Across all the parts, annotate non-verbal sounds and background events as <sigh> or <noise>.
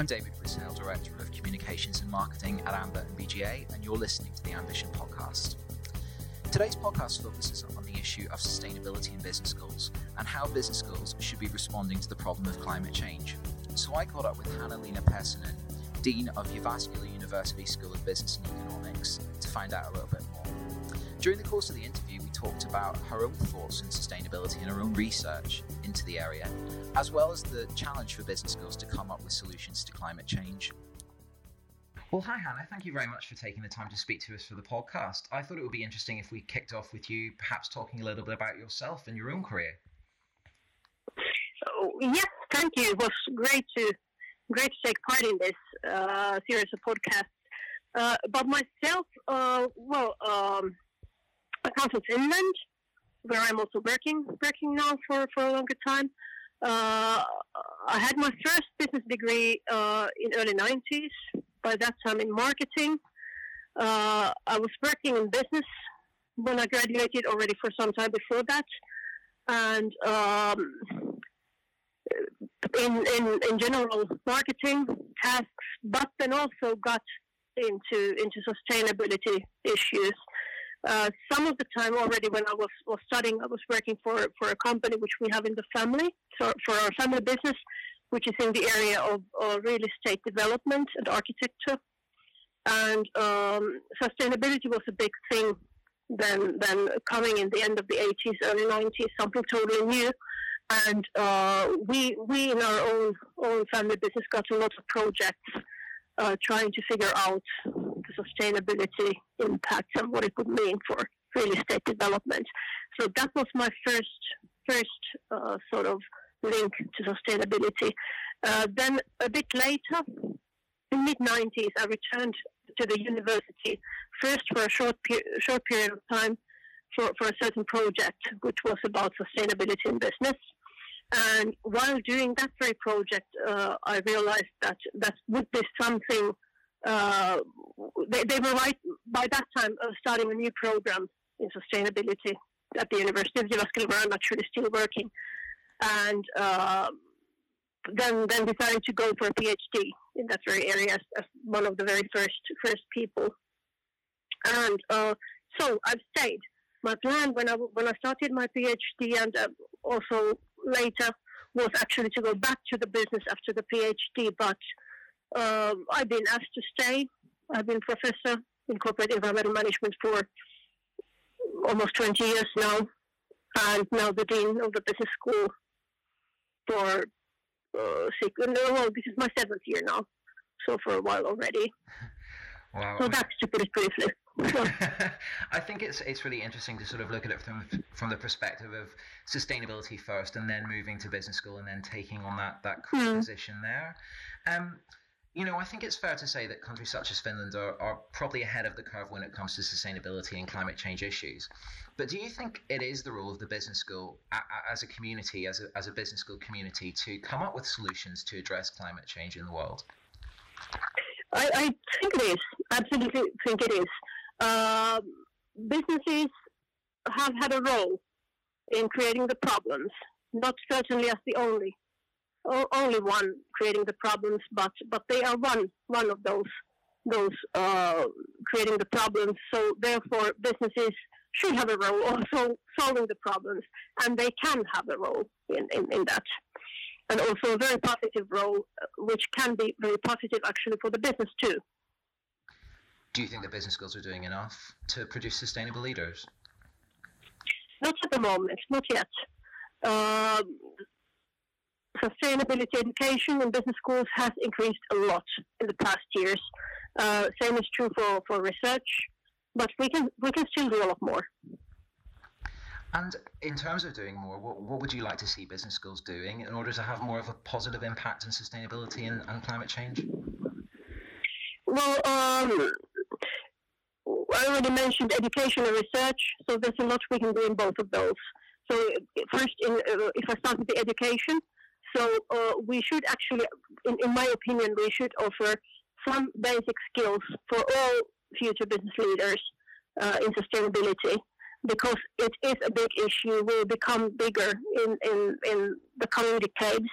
I'm David Brisell, Director of Communications and Marketing at AMBA and BGA, and you're listening to the Ambition Podcast. Today's podcast focuses on the issue of sustainability in business schools and how business schools should be responding to the problem of climate change. So I caught up with Hanna-Leena Pesonen, Dean of Jyväskylä University School of Business and Economics, to find out a little bit. During the course of the interview, we talked about her own thoughts on sustainability and her own research into the area, as well as the challenge for business schools to come up with solutions to climate change. Well, hi, Hannah. Thank you very much for taking the time to speak to us for the podcast. I thought it would be interesting if we kicked off with you, perhaps talking a little bit about yourself and your own career. Oh, yes, thank you. It was great to great to take part in this uh, series of podcasts. Uh, about myself, uh, well, um, I come from Finland, where I'm also working working now for, for a longer time. Uh, I had my first business degree uh, in early 90s. By that time in marketing. Uh, I was working in business when I graduated already for some time before that. And um, in, in, in general marketing tasks, but then also got into, into sustainability issues. Uh, some of the time already when I was, was studying, I was working for, for a company which we have in the family, so for our family business, which is in the area of uh, real estate development and architecture. And um, sustainability was a big thing then, then coming in the end of the 80s, early 90s, something totally new. And uh, we, we in our own, own family business got a lot of projects uh, trying to figure out the sustainability impacts and what it would mean for real estate development. So that was my first first uh, sort of link to sustainability. Uh, then a bit later, in mid 90s, I returned to the university first for a short short period of time for, for a certain project, which was about sustainability in business. And while doing that very project, uh, I realized that that would be something. Uh, they, they, were right by that time uh, starting a new program in sustainability at the University of Jyväskylä, I'm actually still working, and uh, then then decided to go for a PhD in that very area as, as one of the very first first people. And uh, so I've stayed. My plan when I when I started my PhD and uh, also later was actually to go back to the business after the PhD, but um, I've been asked to stay. I've been professor in corporate environmental management for almost 20 years now, and now the dean of the business school for uh, six, no, well, this is my seventh year now, so for a while already. <laughs> Wow. So that's to put it briefly. <laughs> I think it's it's really interesting to sort of look at it from from the perspective of sustainability first, and then moving to business school, and then taking on that that mm. position there. Um, you know, I think it's fair to say that countries such as Finland are, are probably ahead of the curve when it comes to sustainability and climate change issues. But do you think it is the role of the business school as a community, as a, as a business school community, to come up with solutions to address climate change in the world? I, I think it is. Absolutely think it is. Uh, businesses have had a role in creating the problems, not certainly as the only only one creating the problems, but but they are one one of those those uh, creating the problems. So therefore, businesses should have a role also solving the problems, and they can have a role in, in, in that. And also a very positive role, uh, which can be very positive actually for the business too. Do you think the business schools are doing enough to produce sustainable leaders? Not at the moment, not yet. Um, sustainability education in business schools has increased a lot in the past years. Uh, same is true for, for research, but we can we can still do a lot more. And in terms of doing more, what, what would you like to see business schools doing in order to have more of a positive impact on sustainability and, and climate change? Well, um, I already mentioned education and research, so there's a lot we can do in both of those. So first, in, uh, if I start with the education, so uh, we should actually, in, in, my opinion, we should offer some basic skills for all future business leaders uh, in sustainability because it is a big issue, will become bigger in, in, in the coming decades.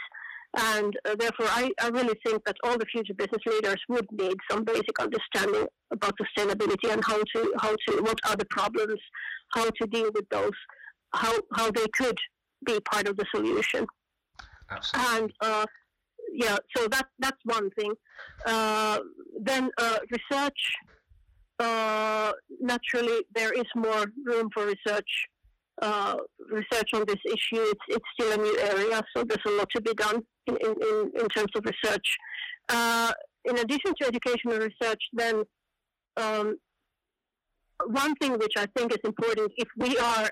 And uh, therefore, I, I really think that all the future business leaders would need some basic understanding about sustainability and how to how to what are the problems, how to deal with those, how how they could be part of the solution. Absolutely. And uh, yeah, so that that's one thing. Uh, then uh, research. Uh, naturally, there is more room for research. Uh, research on this issue. It's it's still a new area, so there's a lot to be done in in, in terms of research. Uh, in addition to educational research, then um, one thing which I think is important if we are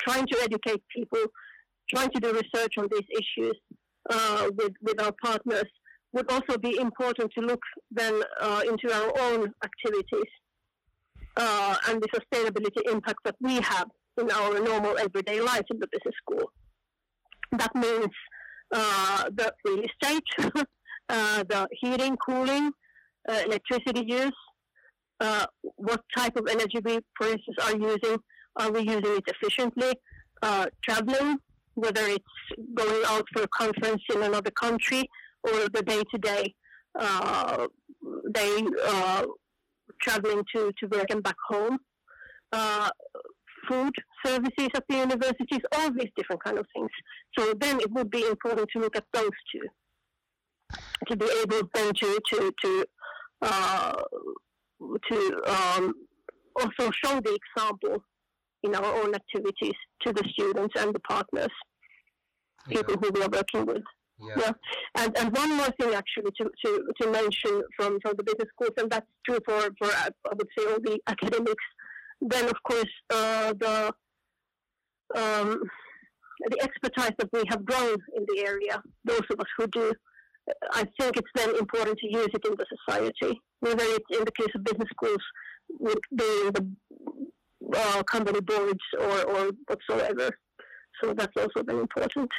trying to educate people, trying to do research on these issues uh, with, with our partners, would also be important to look then uh, into our own activities uh, and the sustainability impact that we have in our normal everyday life in the business school. That means uh, the real estate, <laughs> uh, the heating, cooling, uh, electricity use, what type of energy we, for instance, are using. Are we using it efficiently? Traveling, whether it's going out for a conference in another country or the day-to-day day traveling to, to work and back home. Uh, food services at the universities, all these different kind of things. So then it would be important to look at those two to be able then to to to uh, to um, also show the example in our own activities to the students and the partners, people yeah. who we are working with. Yeah. yeah. And and one more thing actually to, to, to mention from, from the business schools, and that's true for, for I would say all the <laughs> academics. Then of course uh, the um, the expertise that we have grown in the area, those of us who do, I think it's then important to use it in the society, whether it's in the case of business schools, being the uh, company boards or, or whatsoever. So that's also very important.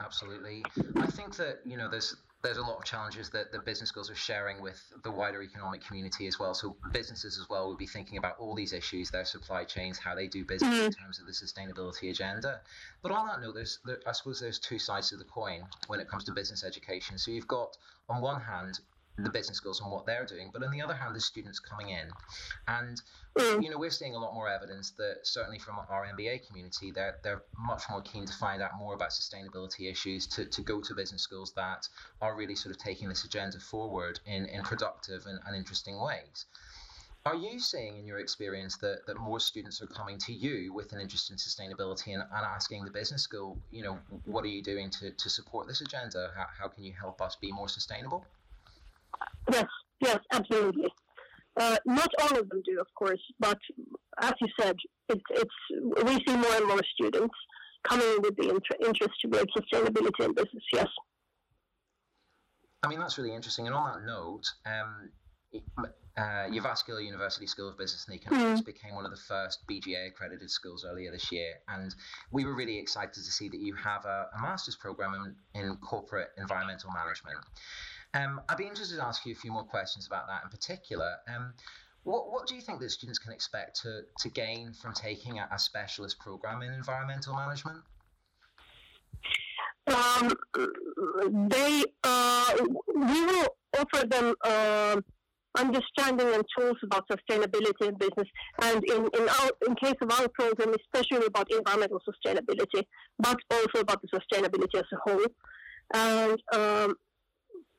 Absolutely. I think that, you know, there's there's a lot of challenges that the business schools are sharing with the wider economic community as well. So businesses as well will be thinking about all these issues, their supply chains, how they do business mm-hmm. in terms of the sustainability agenda. But on that note, there's there, I suppose there's two sides to the coin when it comes to business education. So you've got on one hand the business schools and what they're doing. But on the other hand, the students coming in, and mm. you know we're seeing a lot more evidence that certainly from our MBA community, they're they're much more keen to find out more about sustainability issues, to, to go to business schools that are really sort of taking this agenda forward in in productive and, and interesting ways. Are you seeing in your experience that, that more students are coming to you with an interest in sustainability and, and asking the business school, you know, what are you doing to, to support this agenda? How, how can you help us be more sustainable? Yes, yes, absolutely. Uh, not all of them do, of course, but as you said, it, it's we see more and more students coming with the inter- interest towards sustainability in business. Yes. I mean that's really interesting. And on that note, um, uh, University School of Business and Economics mm. became one of the first BGA accredited schools earlier this year, and we were really excited to see that you have a, a master's program in, in corporate environmental management. Um, I'd be interested to ask you a few more questions about that in particular. Um, what, what do you think that students can expect to, to gain from taking a, a specialist program in environmental management? Um, they uh, we will offer them uh, understanding and tools about sustainability in business, and in in our in case of our program, especially about environmental sustainability, but also about the sustainability as a whole. And um,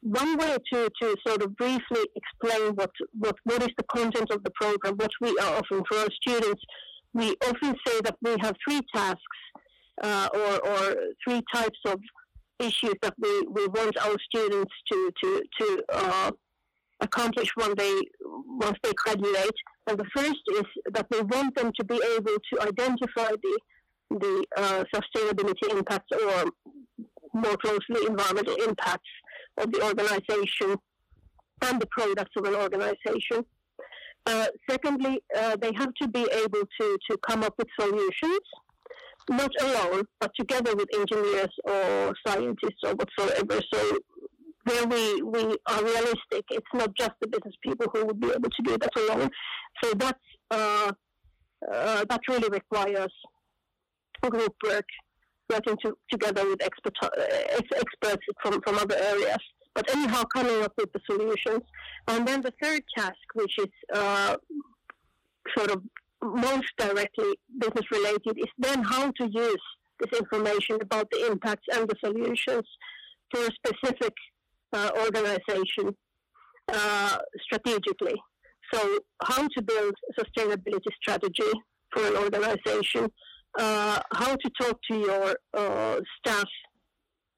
one way to, to sort of briefly explain what, what, what is the content of the program, what we are offering for our students, we often say that we have three tasks uh, or, or three types of issues that we, we want our students to, to, to uh, accomplish when they, once they graduate. And the first is that we want them to be able to identify the, the uh, sustainability impacts or more closely environmental impacts of the organization and the products of an organization. Uh, secondly, uh, they have to be able to, to come up with solutions, not alone, but together with engineers or scientists or whatsoever. So where we, we are realistic, it's not just the business people who would be able to do that alone. So that's, uh, uh that really requires group work working to, together with expert, uh, experts from, from other areas. But anyhow, coming up with the solutions. And then the third task, which is uh, sort of most directly business related, is then how to use this information about the impacts and the solutions for a specific uh, organization uh, strategically. So, how to build a sustainability strategy for an organization, uh, how to talk to your uh, staff,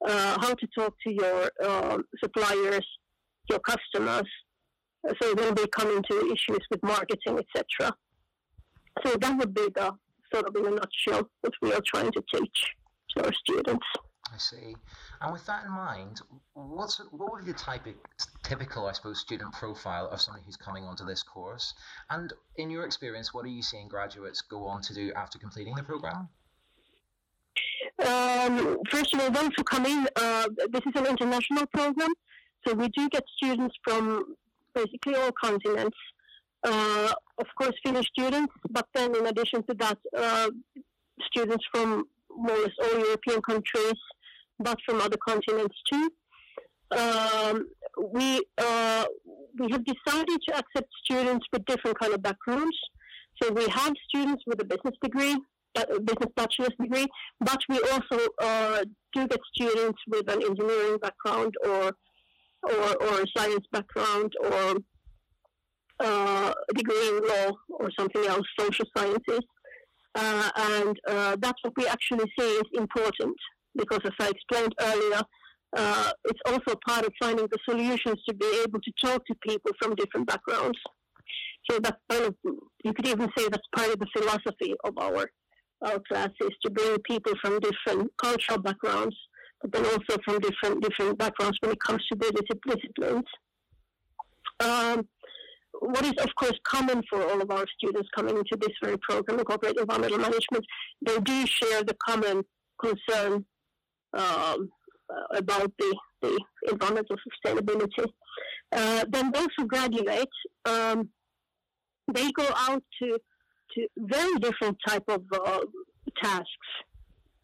uh, how to talk to your um, suppliers, your customers. So, when they come into issues with marketing, etc. So, that would be the sort of in a nutshell what we are trying to teach to our students. I see. And with that in mind, what's what would be the type of, typical, I suppose, student profile of somebody who's coming onto this course? And in your experience, what are you seeing graduates go on to do after completing the program? Um, first of all, those who come in, uh, this is an international program, so we do get students from basically all continents. Uh, of course, Finnish students, but then in addition to that, uh, students from more or less all European countries, but from other continents too. Um, we uh, we have decided to accept students with different kind of backgrounds. So we have students with a business degree, a business bachelor's degree, but we also uh, do get students with an engineering background or or, or a science background or uh, a degree in law or something else, social sciences. Uh, and uh, that's what we actually see is important because, as I explained earlier, uh, it's also part of finding the solutions to be able to talk to people from different backgrounds. So that's kind of, you could even say that's part of the philosophy of our our classes to bring people from different cultural backgrounds, but then also from different different backgrounds when it comes to the disciplines. Um, what is, of course, common for all of our students coming into this very program, the Corporate Environmental Management, they do share the common concern um, uh, about the, the environmental sustainability. Uh, then those who graduate, um, they go out to to very different type of uh, tasks.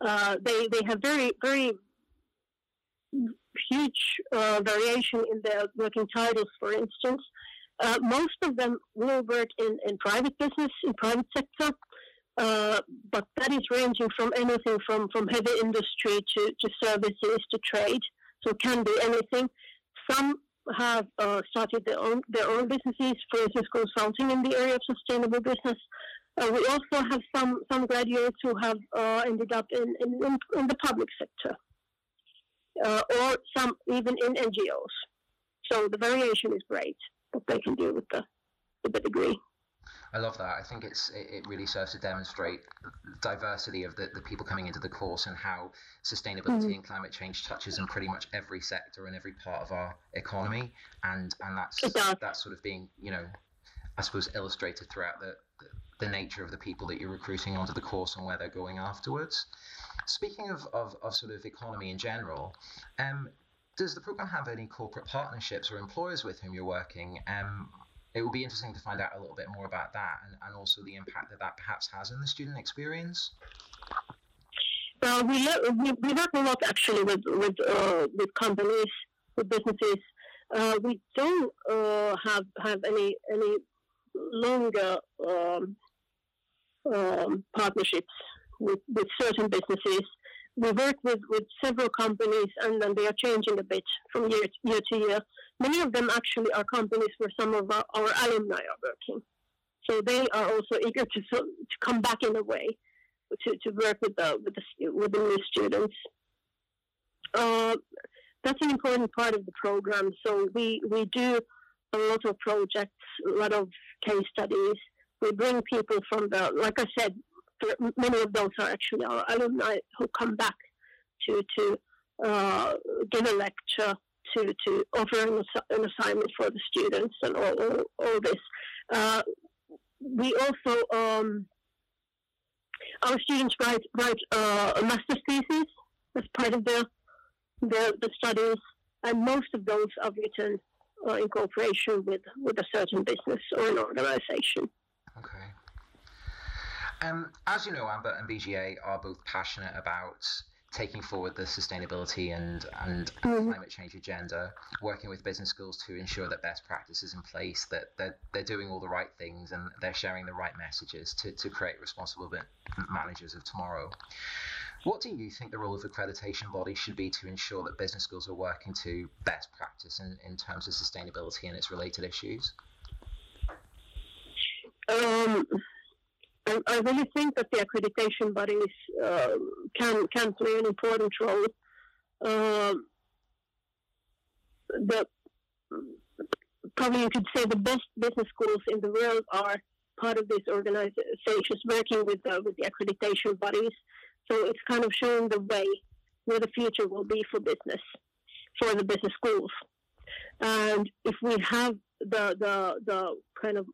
Uh, they they have very very huge uh, variation in their working titles. For instance, uh, most of them will work in, in private business, in private sector, uh, but that is ranging from anything from, from heavy industry to, to services to trade. So it can be anything. Some have uh, started their own their own businesses, for instance, consulting in the area of sustainable business. Uh, we also have some some graduates who have uh, ended up in, in, in, the public sector, uh, or some even in NGOs. So the variation is great what they can do with the, with the degree. I love that. I think it's it, really serves to demonstrate diversity of the, the people coming into the course and how sustainability mm. and climate change touches in pretty much every sector and every part of our economy, and and that's that's sort of being you know, I suppose illustrated throughout the, the, the nature of the people that you're recruiting onto the course and where they're going afterwards. Speaking of, of, of sort of economy in general, um, does the program have any corporate partnerships or employers with whom you're working? Um, it will be interesting to find out a little bit more about that and, and also the impact that that perhaps has in the student experience. Well, we, we, we work a lot actually with with uh, with companies, with businesses. Uh, we don't uh, have have any any longer um, um, partnerships with, with certain businesses we work with, with several companies and then they are changing a bit from year to, year to year. Many of them actually are companies where some of our, our alumni are working. So they are also eager to, to come back in a way to, to work with the, with the, with the new students. Uh, that's an important part of the program. So we, we do a lot of projects, a lot of case studies. We bring people from the, like I said, many of those are actually our alumni who come back to to uh, give a lecture, to to offer an, an, assignment for the students, and all all, all this. Uh, we also um, our students write write uh, a master's thesis as part of their the, the studies, and most of those are written uh, in cooperation with with a certain business or an organization. Um, as you know, AMBA and BGA are both passionate about taking forward the sustainability and and mm-hmm. climate change agenda, working with business schools to ensure that best practices in place, that they're, they're doing all the right things and they're sharing the right messages to, to create responsible managers of tomorrow. What do you think the role of accreditation bodies should be to ensure that business schools are working to best practice in, in terms of sustainability and its related issues? Um, I, I really think that the accreditation bodies uh, can can play an important role. Um, the probably you could say the best business schools in the world are part of these organizations working with uh, with the accreditation bodies. So it's kind of showing the way where the future will be for business, for the business schools. And if we have the the the kind of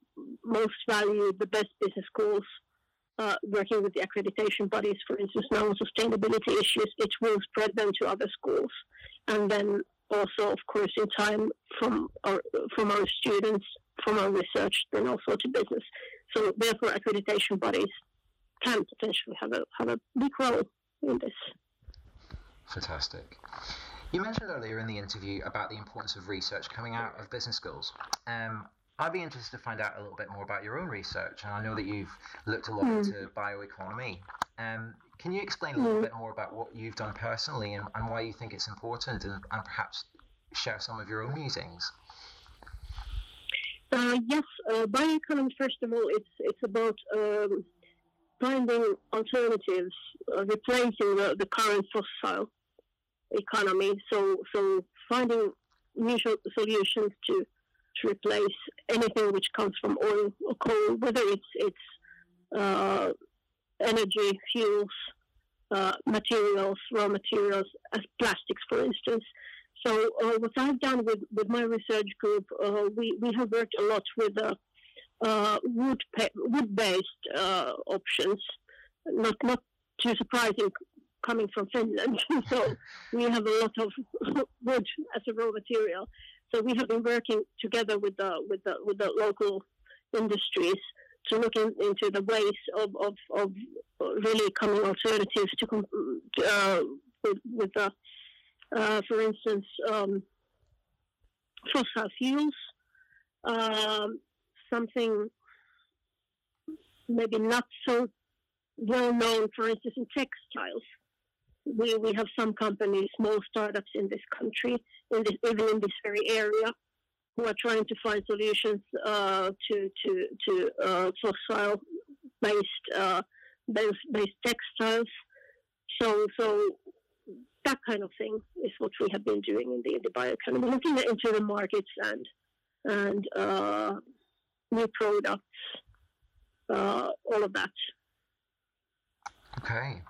most valued, the best business schools uh, working with the accreditation bodies, for instance, now on sustainability issues, it will spread them to other schools, and then also, of course, in time from our from our students, from our research, then also to business. So, therefore, accreditation bodies can potentially have a have a big role in this. Fantastic. You mentioned earlier in the interview about the importance of research coming out of business schools. Um, I'd be interested to find out a little bit more about your own research, and I know that you've looked a lot mm. into bioeconomy. Um, can you explain a little mm. bit more about what you've done personally and, and why you think it's important, and, and, perhaps share some of your own musings? Uh, yes, uh, bioeconomy. First of all, it's it's about um, finding alternatives, uh, replacing the, the current fossil economy. So so finding new solutions to to replace anything which comes from oil or coal, whether it's it's uh, energy, fuels, uh, materials, raw materials, as plastics, for instance. So uh, what I've done with, with my research group, uh, we, we have worked a lot with uh, uh, wood wood based options, not not too surprising coming from Finland. <laughs> so we have a lot of <laughs> wood as a raw material. So we have been working together with the with the with the local industries to look in, into the ways of, of, of really coming alternatives to uh, with, with the, uh, for instance, um, fossil fuels, um, something maybe not so well known, for instance, in textiles we, we have some companies, small startups in this country, in this, even in this very area, who are trying to find solutions uh, to to to uh, fossil based uh, based, based textiles. So so that kind of thing is what we have been doing in the, in the bioeconomy, looking into the markets and and uh, new products, uh, all of that. Okay.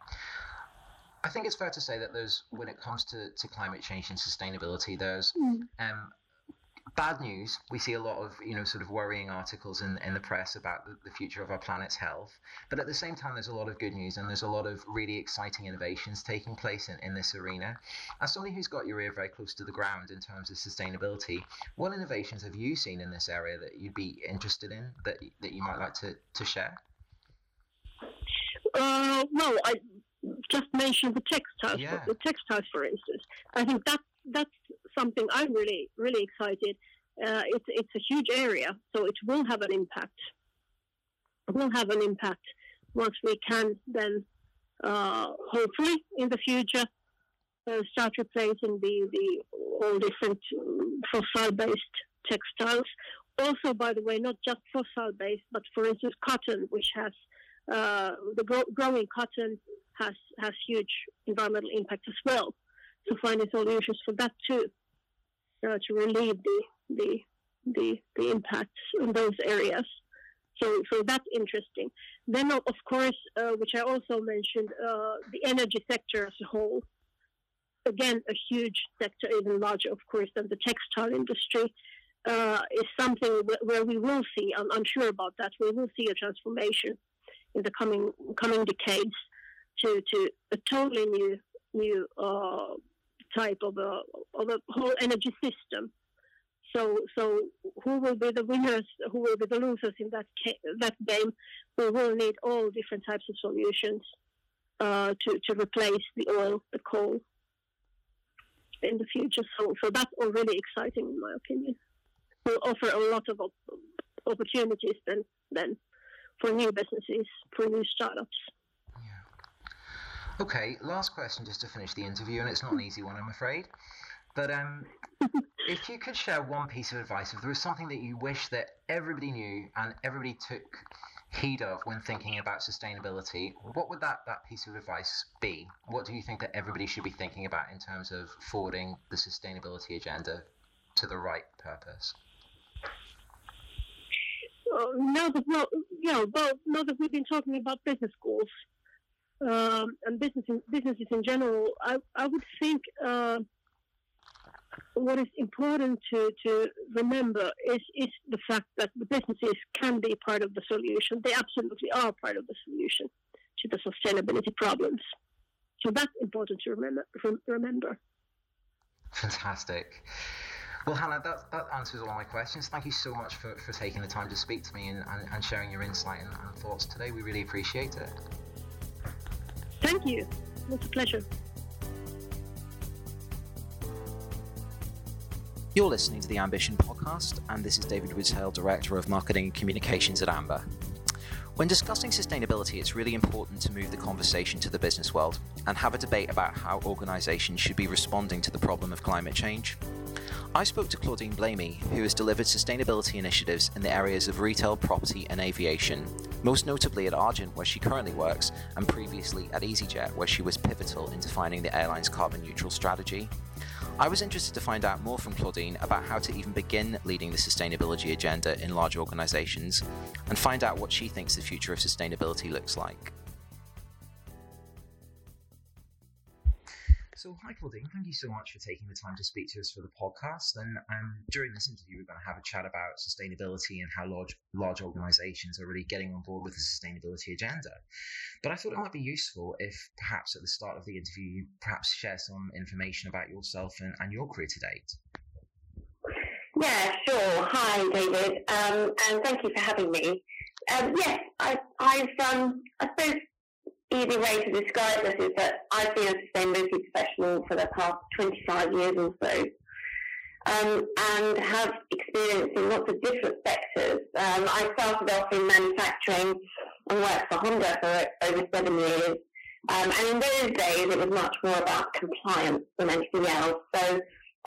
I think it's fair to say that there's, when it comes to, to climate change and sustainability, there's mm. um, bad news. We see a lot of, you know, sort of worrying articles in, in the press about the, the, future of our planet's health. But at the same time, there's a lot of good news and there's a lot of really exciting innovations taking place in, in this arena. As somebody who's got your ear very close to the ground in terms of sustainability, what innovations have you seen in this area that you'd be interested in that, that you might like to, to share? Uh, well, I just mentioned the textiles, yeah. the textiles, for instance. I think that that's something I'm really really excited. Uh, it's it's a huge area, so it will have an impact. It will have an impact once we can then, uh, hopefully, in the future, uh, start replacing the the all different fossil-based textiles. Also, by the way, not just fossil-based, but for instance, cotton, which has uh, the growing cotton has has huge environmental impact as well. So finding solutions for that too, uh, to relieve the the the the impacts in those areas. So so that's interesting. Then of course, uh, which I also mentioned, uh, the energy sector as a whole. Again, a huge sector, even larger, of course, than the textile industry. Uh, is something where we will see. I'm, I'm sure about that. We will see a transformation in the coming coming decades to to a totally new new uh, type of a of a whole energy system. So so who will be the winners? Who will be the losers in that ca- that game? We will need all different types of solutions uh, to to replace the oil, the coal in the future. So so that's already exciting in my opinion. Will offer a lot of op- opportunities then then for new businesses, for new startups. Okay, last question just to finish the interview, and it's not an easy one, I'm afraid. But um, <laughs> if you could share one piece of advice, if there was something that you wish that everybody knew and everybody took heed of when thinking about sustainability, what would that, that piece of advice be? What do you think that everybody should be thinking about in terms of forwarding the sustainability agenda to the right purpose? Uh, now that well, you know, well, now that we've been talking about business schools um, and business in, businesses in general, I I would think uh, what is important to, to remember is, is the fact that the businesses can be part of the solution. They absolutely are part of the solution to the sustainability problems. So that's important to remember. remember. Fantastic. Well, Hannah, that, that answers all my questions. Thank you so much for, for taking the time to speak to me and, and, and sharing your insight and, and thoughts today. We really appreciate it. Thank you. It was a pleasure. You're listening to the Ambition Podcast, and this is David Woodshale, Director of Marketing and Communications at AMBA. When discussing sustainability, it's really important to move the conversation to the business world and have a debate about how organisations should be responding to the problem of climate change. I spoke to Claudine Blamey, who has delivered sustainability initiatives in the areas of retail, property, and aviation, most notably at Argent, where she currently works, and previously at EasyJet, where she was pivotal in defining the airline's carbon neutral strategy. I was interested to find out more from Claudine about how to even begin leading the sustainability agenda in large organisations and find out what she thinks the future of sustainability looks like. So, hi Claudine, thank you so much for taking the time to speak to us for the podcast. And um, during this interview, we're going to have a chat about sustainability and how large large organisations are really getting on board with the sustainability agenda. But I thought it might be useful if perhaps at the start of the interview, you perhaps share some information about yourself and, and your career to date. Yeah, sure. Hi, David, um, and thank you for having me. Um, yes, I, have um, I suppose easy way to describe this is that I've been a sustainability professional for the past 25 years or so. Um, and have experience in lots of different sectors. Um, I started off in manufacturing and worked for Honda for over seven years. Um, and in those days, it was much more about compliance than anything else. So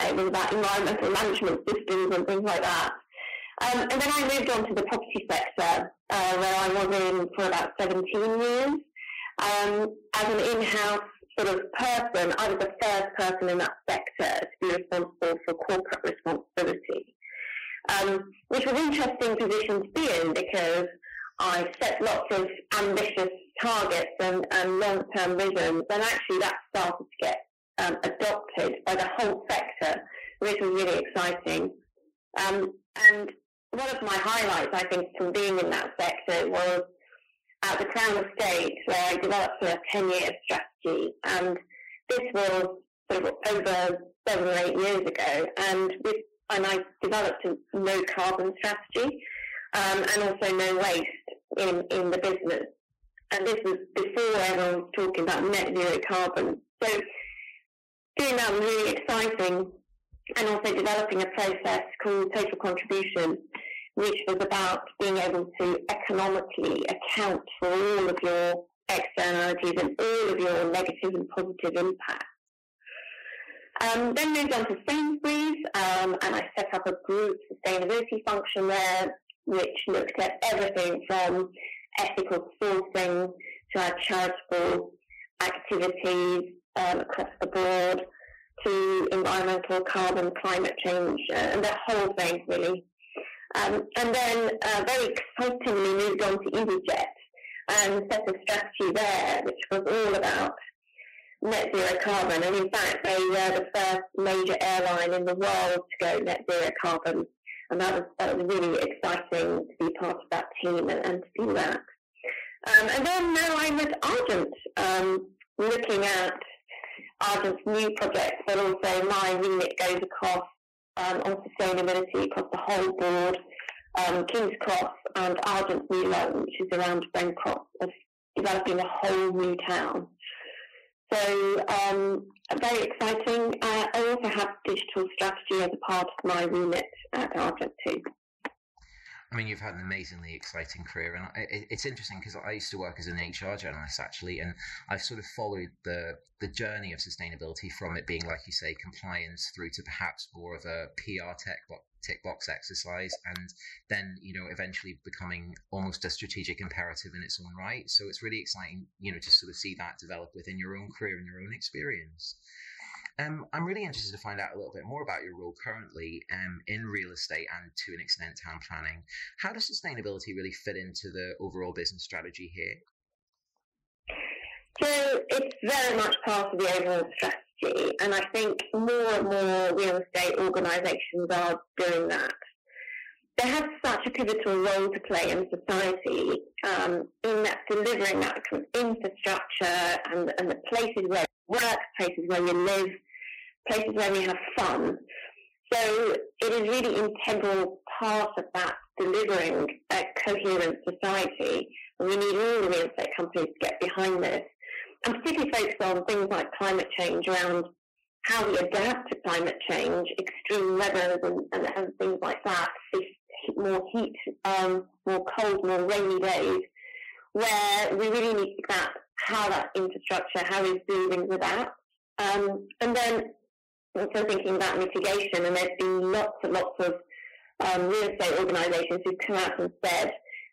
it was about environmental management systems and things like that. Um, and then I moved on to the property sector, uh, where I was in for about 17 years. Um, as an in-house sort of person, I was the first person in that sector to be responsible for corporate responsibility, um, which was an interesting position to be in because I set lots of ambitious targets and, and long-term visions, and actually that started to get um, adopted by the whole sector, which was really exciting. Um, and one of my highlights, I think, from being in that sector was at the Crown Estate, where I developed a 10 year strategy. And this was sort of over seven or eight years ago. And, with, and I developed a no carbon strategy um, and also no waste in, in the business. And this was before everyone was talking about net zero carbon. So doing that was really exciting and also developing a process called total contribution which was about being able to economically account for all of your externalities and all of your negative and positive impacts. Um, then moved on to Sainsbury's, um, and I set up a group sustainability function there, which looked at everything from ethical sourcing to our charitable activities um, across the board to environmental, carbon, climate change, uh, and that whole thing really. Um, and then uh, very excitingly moved on to EasyJet and set a strategy there, which was all about net zero carbon. And in fact, they were the first major airline in the world to go net zero carbon. And that was, that was really exciting to be part of that team and, and to do that. Um, and then now I'm with Argent, um, looking at Argent's new projects, but also my remit goes across um, on sustainability across the whole board. Um, King's Cross and Argent's new loan, which is around Cross, of developing a whole new town. So um, very exciting. Uh, I also have digital strategy as a part of my remit at Argent too. I mean, you've had an amazingly exciting career, and it's interesting because I used to work as an HR journalist actually, and I've sort of followed the the journey of sustainability from it being, like you say, compliance through to perhaps more of a PR tech tick box exercise, and then you know eventually becoming almost a strategic imperative in its own right. So it's really exciting, you know, to sort of see that develop within your own career and your own experience. Um, I'm really interested to find out a little bit more about your role currently um, in real estate and to an extent town planning. How does sustainability really fit into the overall business strategy here? So it's very much part of the overall strategy, and I think more and more real estate organisations are doing that. They have such a pivotal role to play in society um, in that delivering that kind of infrastructure and, and the places where you work, places where you live, places where we have fun. So it is really integral part of that delivering a coherent society. And we need all the real estate companies to get behind this. And particularly focus on things like climate change around how we adapt to climate change, extreme weather and, and, and things like that, more heat, um, more cold, more rainy days, where we really need to think about how that infrastructure, how do things with that. Um, and then also thinking about mitigation, and there's been lots and lots of um, real estate organisations who've come out and said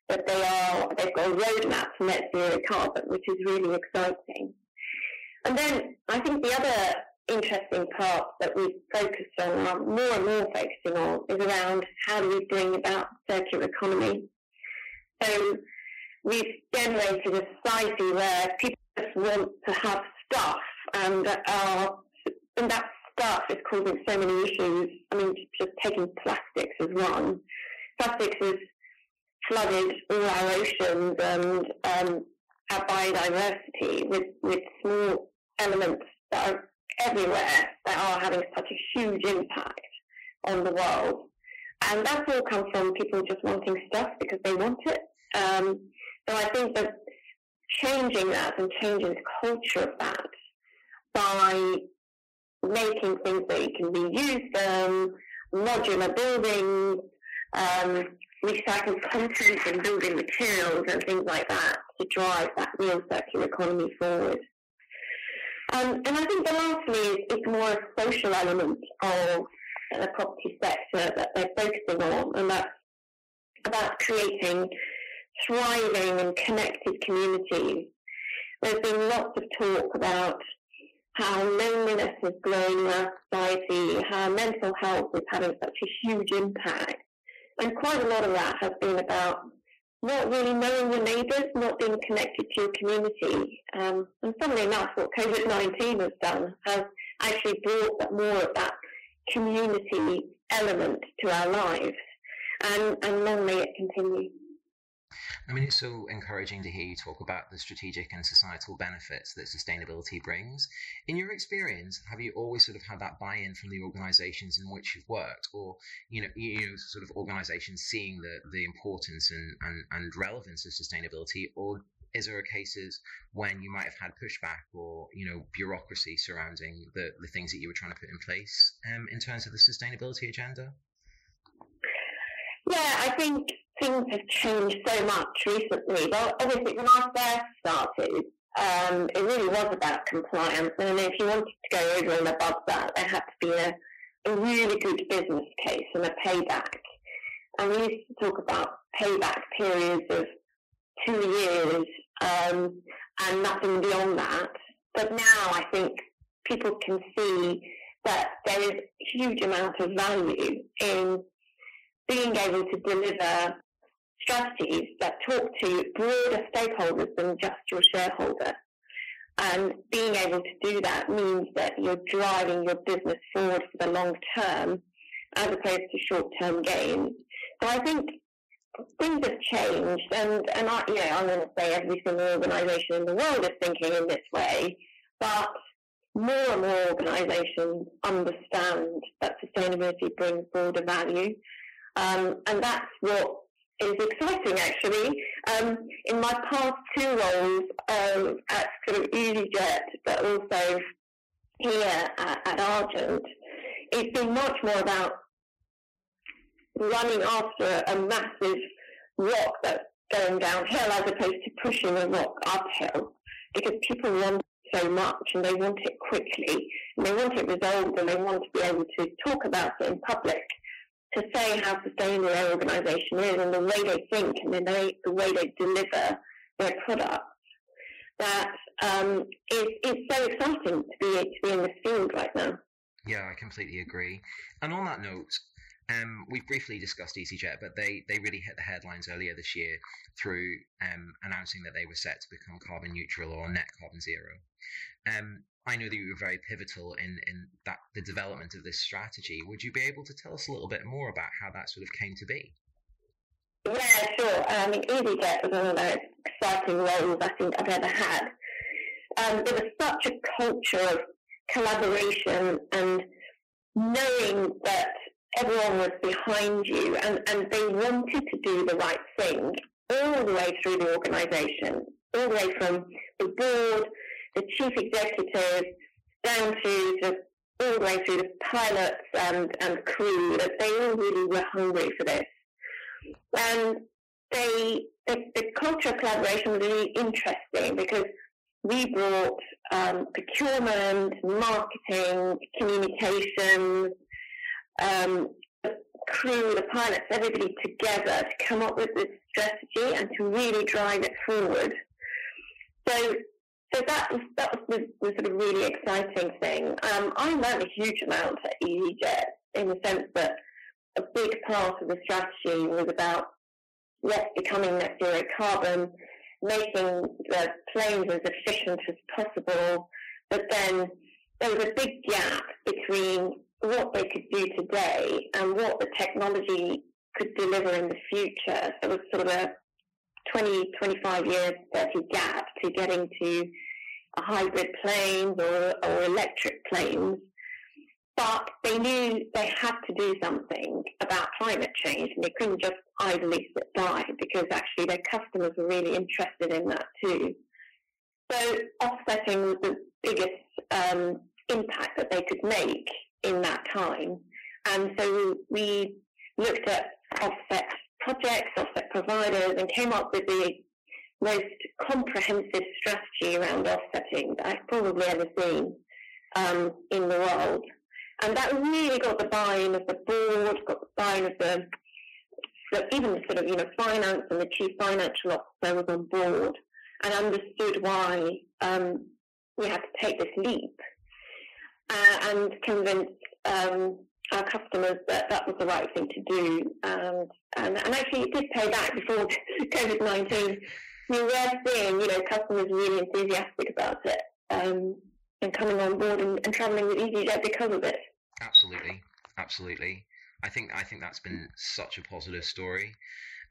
that they are they've got a roadmap to net zero carbon, which is really exciting. And then I think the other interesting part that we've focused on, and are more and more focusing on, is around how do we bring about circular economy. So we've generated a society where people just want to have stuff and are and that stuff is causing so many issues. I mean, just taking plastics as one. Plastics has flooded all our oceans and um, our biodiversity with, with small elements that are everywhere that are having such a huge impact on the world. And that's all come from people just wanting stuff because they want it. Um, so I think that changing that and changing the culture of that by making things that you can reuse them, modular buildings, um, recycled content and building materials and things like that to drive that real circular economy forward. Um, and I think the lastly is, is more a social element of the property sector that they're focusing on, and that's about creating thriving and connected communities. There's been lots of talk about how loneliness is growing in our society, how mental health is having such a huge impact. And quite a lot of that has been about not really knowing your neighbours, not being connected to your community. Um, and funnily enough, what COVID-19 has done has actually brought more of that community element to our lives. And, and may it continue. I mean, it's so encouraging to hear you talk about the strategic and societal benefits that sustainability brings. In your experience, have you always sort of had that buy-in from the organisations in which you've worked, or you know, you know, sort of organisations seeing the the importance and, and and relevance of sustainability, or is there a cases when you might have had pushback or you know bureaucracy surrounding the the things that you were trying to put in place um, in terms of the sustainability agenda? Yeah, I think things have changed so much recently. But obviously, when I first started, um, it really was about compliance. And if you wanted to go over and above that, there had to be a, a really good business case and a payback. And we used to talk about payback periods of two years um, and nothing beyond that. But now I think people can see that there is a huge amount of value in being able to deliver strategies that talk to broader stakeholders than just your shareholder. And being able to do that means that you're driving your business forward for the long term as opposed to short term gains. So I think things have changed and, and I, you know, I'm going to say every single organisation in the world is thinking in this way, but more and more organisations understand that sustainability brings broader value. Um, and that's what is exciting actually. Um, in my past two roles um, at sort of EasyJet, but also here at, at Argent, it's been much more about running after a massive rock that's going downhill as opposed to pushing a rock uphill because people want so much and they want it quickly and they want it resolved and they want to be able to talk about it in public to say how sustainable their organisation is and the way they think and the way, the way they deliver their products that um, so exciting to be, to be in this field right now. Yeah, I completely agree. And on that note, um, we've briefly discussed EasyJet, but they, they really hit the headlines earlier this year through um, announcing that they were set to become carbon neutral or net carbon zero. Um, I know that you were very pivotal in, in that the development of this strategy. Would you be able to tell us a little bit more about how that sort of came to be? Yeah, sure. Mean, EasyJet was one of the most exciting roles I think I've ever had. Um, there was such a culture of collaboration and knowing that everyone was behind you and, and they wanted to do the right thing all the way through the organisation, all the way from the board, the chief executive, down to the, all the way through the pilots and, and crew, that they all really were hungry for this. And they, the, the culture of collaboration was really interesting because we brought um, procurement, marketing, communications, um, the crew, the pilots, everybody together to come up with this strategy and to really drive it forward. So, so that was that was the, the sort of really exciting thing. Um, I learned a huge amount at EasyJet in the sense that a big part of the strategy was about yes, becoming net zero carbon, making the planes as efficient as possible, but then there was a big gap between what they could do today and what the technology could deliver in the future. So it was sort of a 20, 25 year, 30 gap to getting to hybrid planes or, or electric planes. But they knew they had to do something about climate change and they couldn't just idly sit by because actually their customers were really interested in that too. So offsetting was the biggest um, impact that they could make in that time. And so we looked at offset projects, offset providers, and came up with the most comprehensive strategy around offsetting that I've probably ever seen um, in the world. And that really got the buy-in of the board, got the buy-in of the, the even the sort of you know finance and the chief financial officer was on board and understood why um, we had to take this leap uh, and convince um, our customers that that was the right thing to do. And, and, and actually, it did pay back before <laughs> COVID 19. We were seeing, you know, customers really enthusiastic about it um, and coming on board and, and traveling with EasyJet because of it. Absolutely, absolutely. I think I think that's been such a positive story.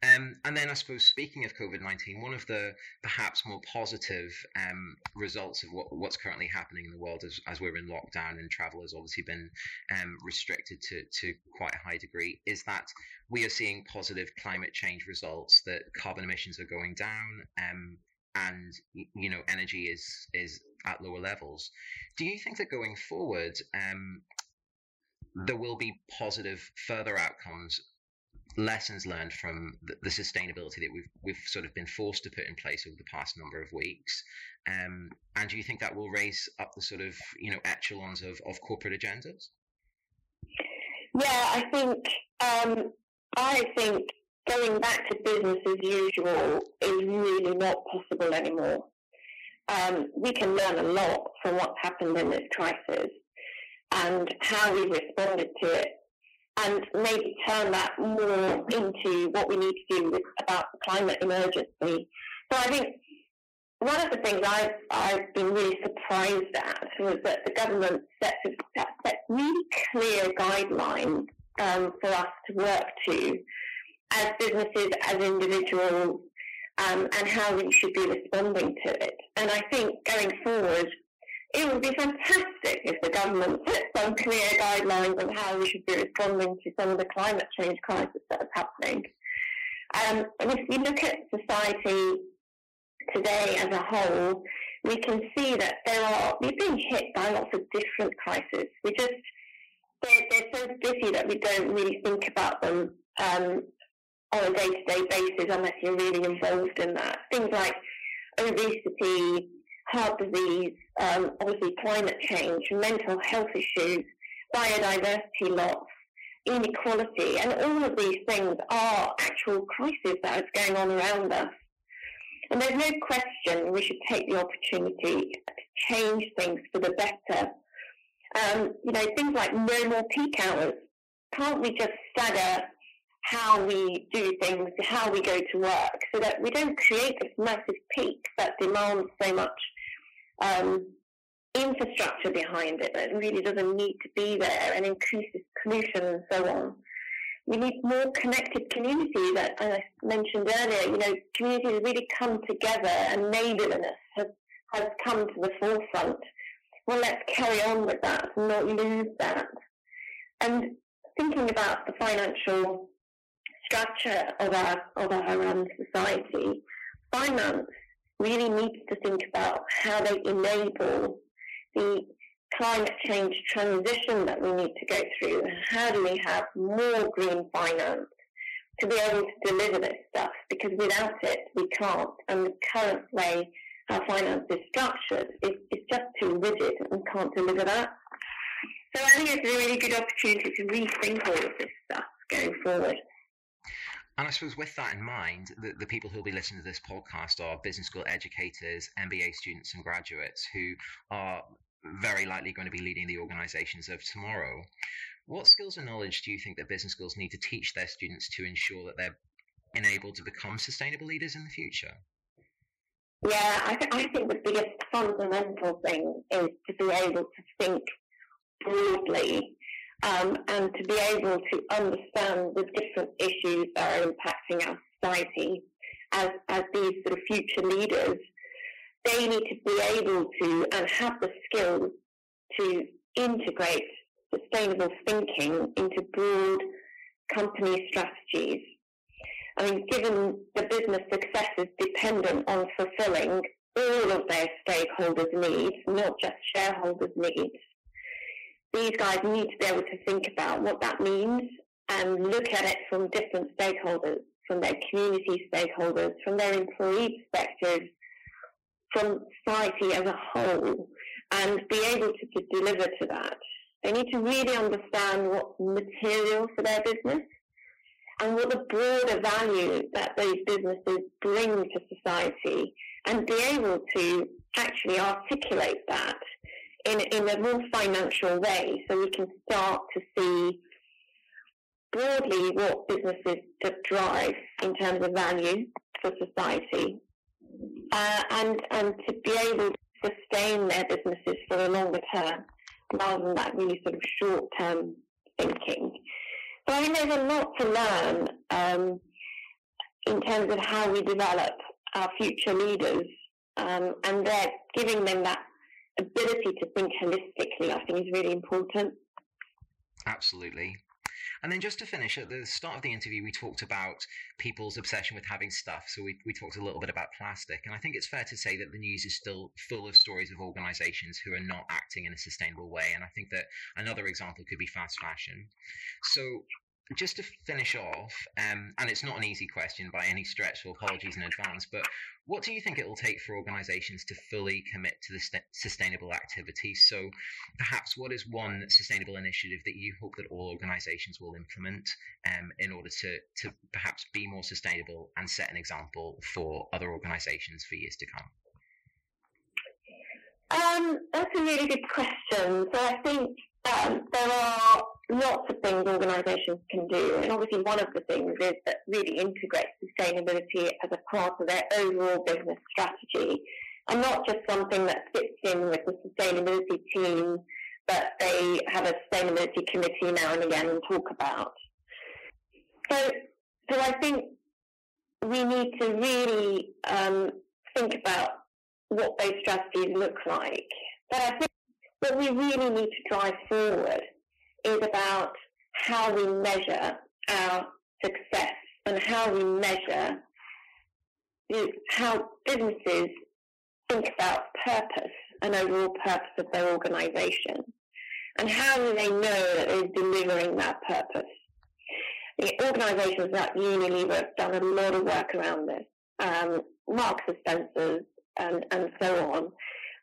Um, and then I suppose speaking of COVID nineteen, one of the perhaps more positive um, results of what, what's currently happening in the world as, as we're in lockdown and travel has obviously been um, restricted to to quite a high degree is that we are seeing positive climate change results that carbon emissions are going down. Um, and you know energy is is at lower levels. Do you think that going forward, um, there will be positive further outcomes lessons learned from the, the, sustainability that we've we've sort of been forced to put in place over the past number of weeks? Um, and do you think that will raise up the sort of you know echelons of, of corporate agendas? Yeah, I think um, I think going back to business as usual is really not possible anymore. Um, we can learn a lot from what's happened in this crisis and how we've responded to it and maybe turn that more into what we need to do with, about the climate emergency. So I think one of the things I've, I've been really surprised at was that the government set, set really clear guidelines um, for us to work to as businesses, as individuals, um, and how we should be responding to it. And I think going forward, it would be fantastic if the government set some clear guidelines on how we should be responding to some of the climate change crisis that is happening. Um, and if we look at society today as a whole, we can see that there are we're being hit by lots of different crises. We just they're, they're so busy that we don't really think about them um, on a day-to-day basis unless you're really involved in that. Things like obesity, heart disease, um, obviously climate change, mental health issues, biodiversity loss, inequality, and all of these things are actual crises that are going on around us. And there's no question we should take the opportunity to change things for the better. Um, you know, things like no more peak hours. Can't we just stagger how we do things, how we go to work, so that we don't create this massive peak that demands so much um, infrastructure behind it that really doesn't need to be there and increases pollution and so on. We need more connected communities that I mentioned earlier, you know, communities really come together and neighbourliness has, has come to the forefront. Well, let's carry on with that and not lose that. And thinking about the financial structure of our of our um, society, finance really needs to think about how they enable the climate change transition that we need to go through. How do we have more green finance to be able to deliver this stuff? Because without it, we can't. And the current way our finance is structured is, is just too rigid and can't deliver that. So I think it's a really good opportunity to rethink all of this stuff going forward. And I suppose with that in mind, the, the people who will be listening to this podcast are business school educators, MBA students, and graduates who are very likely going to be leading the organizations of tomorrow. What skills and knowledge do you think that business schools need to teach their students to ensure that they're enabled to become sustainable leaders in the future? Yeah, I, th- I think the biggest fundamental thing is to be able to think broadly um, and to be able to understand the different issues that are impacting our society as, as these sort of future leaders, they need to be able to and have the skills to integrate sustainable thinking into broad company strategies. I mean, given the business success is dependent on fulfilling all of their stakeholders' needs, not just shareholders' needs, these guys need to be able to think about what that means and look at it from different stakeholders, from their community stakeholders, from their employee perspective, from society as a whole, and be able to, to deliver to that. They need to really understand what's material for their business and what the broader value that those businesses bring to society and be able to actually articulate that in, in a more financial way so we can start to see broadly what businesses drive in terms of value for society uh, and, and to be able to sustain their businesses for the longer term rather than that really sort of short term thinking. So I think there's a lot to learn um, in terms of how we develop our future leaders um, and they're giving them that ability to think holistically, I think, is really important. Absolutely. And then just to finish, at the start of the interview, we talked about people's obsession with having stuff. So we, we talked a little bit about plastic. And I think it's fair to say that the news is still full of stories of organizations who are not acting in a sustainable way. And I think that another example could be fast fashion. So just to finish off, um, and it's not an easy question by any stretch, so apologies in advance, but what do you think it will take for organizations to fully commit to the st- sustainable activities? So, perhaps what is one sustainable initiative that you hope that all organizations will implement um, in order to, to perhaps be more sustainable and set an example for other organizations for years to come? Um, that's a really good question. So, I think um, there are lots of things organisations can do, and obviously one of the things is that really integrates sustainability as a part of their overall business strategy, and not just something that fits in with the sustainability team, but they have a sustainability committee now and again and talk about. So, so I think we need to really um, think about what those strategies look like. But I think what we really need to drive forward is about how we measure our success and how we measure how businesses think about purpose and overall purpose of their organisation. And how do they know that they're delivering that purpose? The organisations like Unilever have done a lot of work around this, um, Marks Spencer's and, and so on.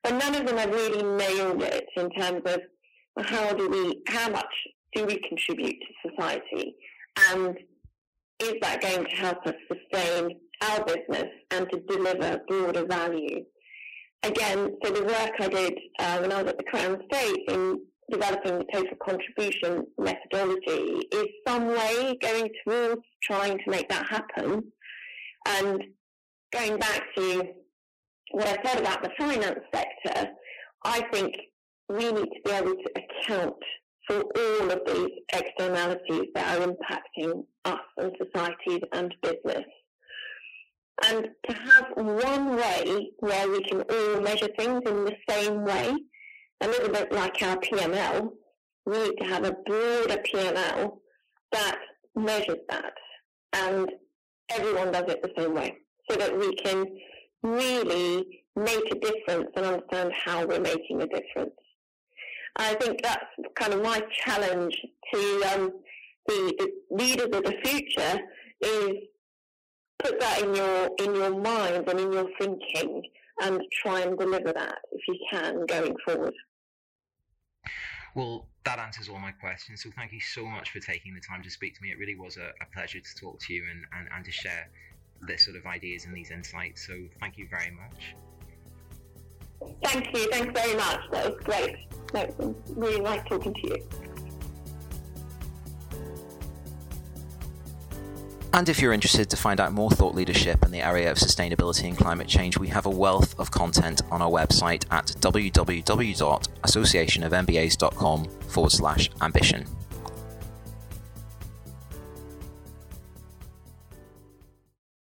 But none of them have really nailed it in terms of how do we, how much do we contribute to society? And is that going to help us sustain our business and to deliver broader value? Again, so the work I did uh, when I was at the Crown Estate in developing the total contribution methodology is some way going towards trying to make that happen. And going back to what I said about the finance sector, I think we need to be able to account for all of these externalities that are impacting us and societies and business. And to have one way where we can all measure things in the same way, a little bit like our P&L, we need to have a broader P&L that measures that. And everyone does it the same way so that we can really make a difference and understand how we're making a difference. I think that's kind of my challenge to um, the, the leaders of the future is put that in your in your mind and in your thinking and try and deliver that if you can going forward. Well, that answers all my questions. So thank you so much for taking the time to speak to me. It really was a, a pleasure to talk to you and, and, and to share this sort of ideas and these insights. So thank you very much. Thank you. Thanks very much. That was great. Really nice talking to you. And if you're interested to find out more thought leadership in the area of sustainability and climate change, we have a wealth of content on our website at www.associationofmbas.com forward slash ambition.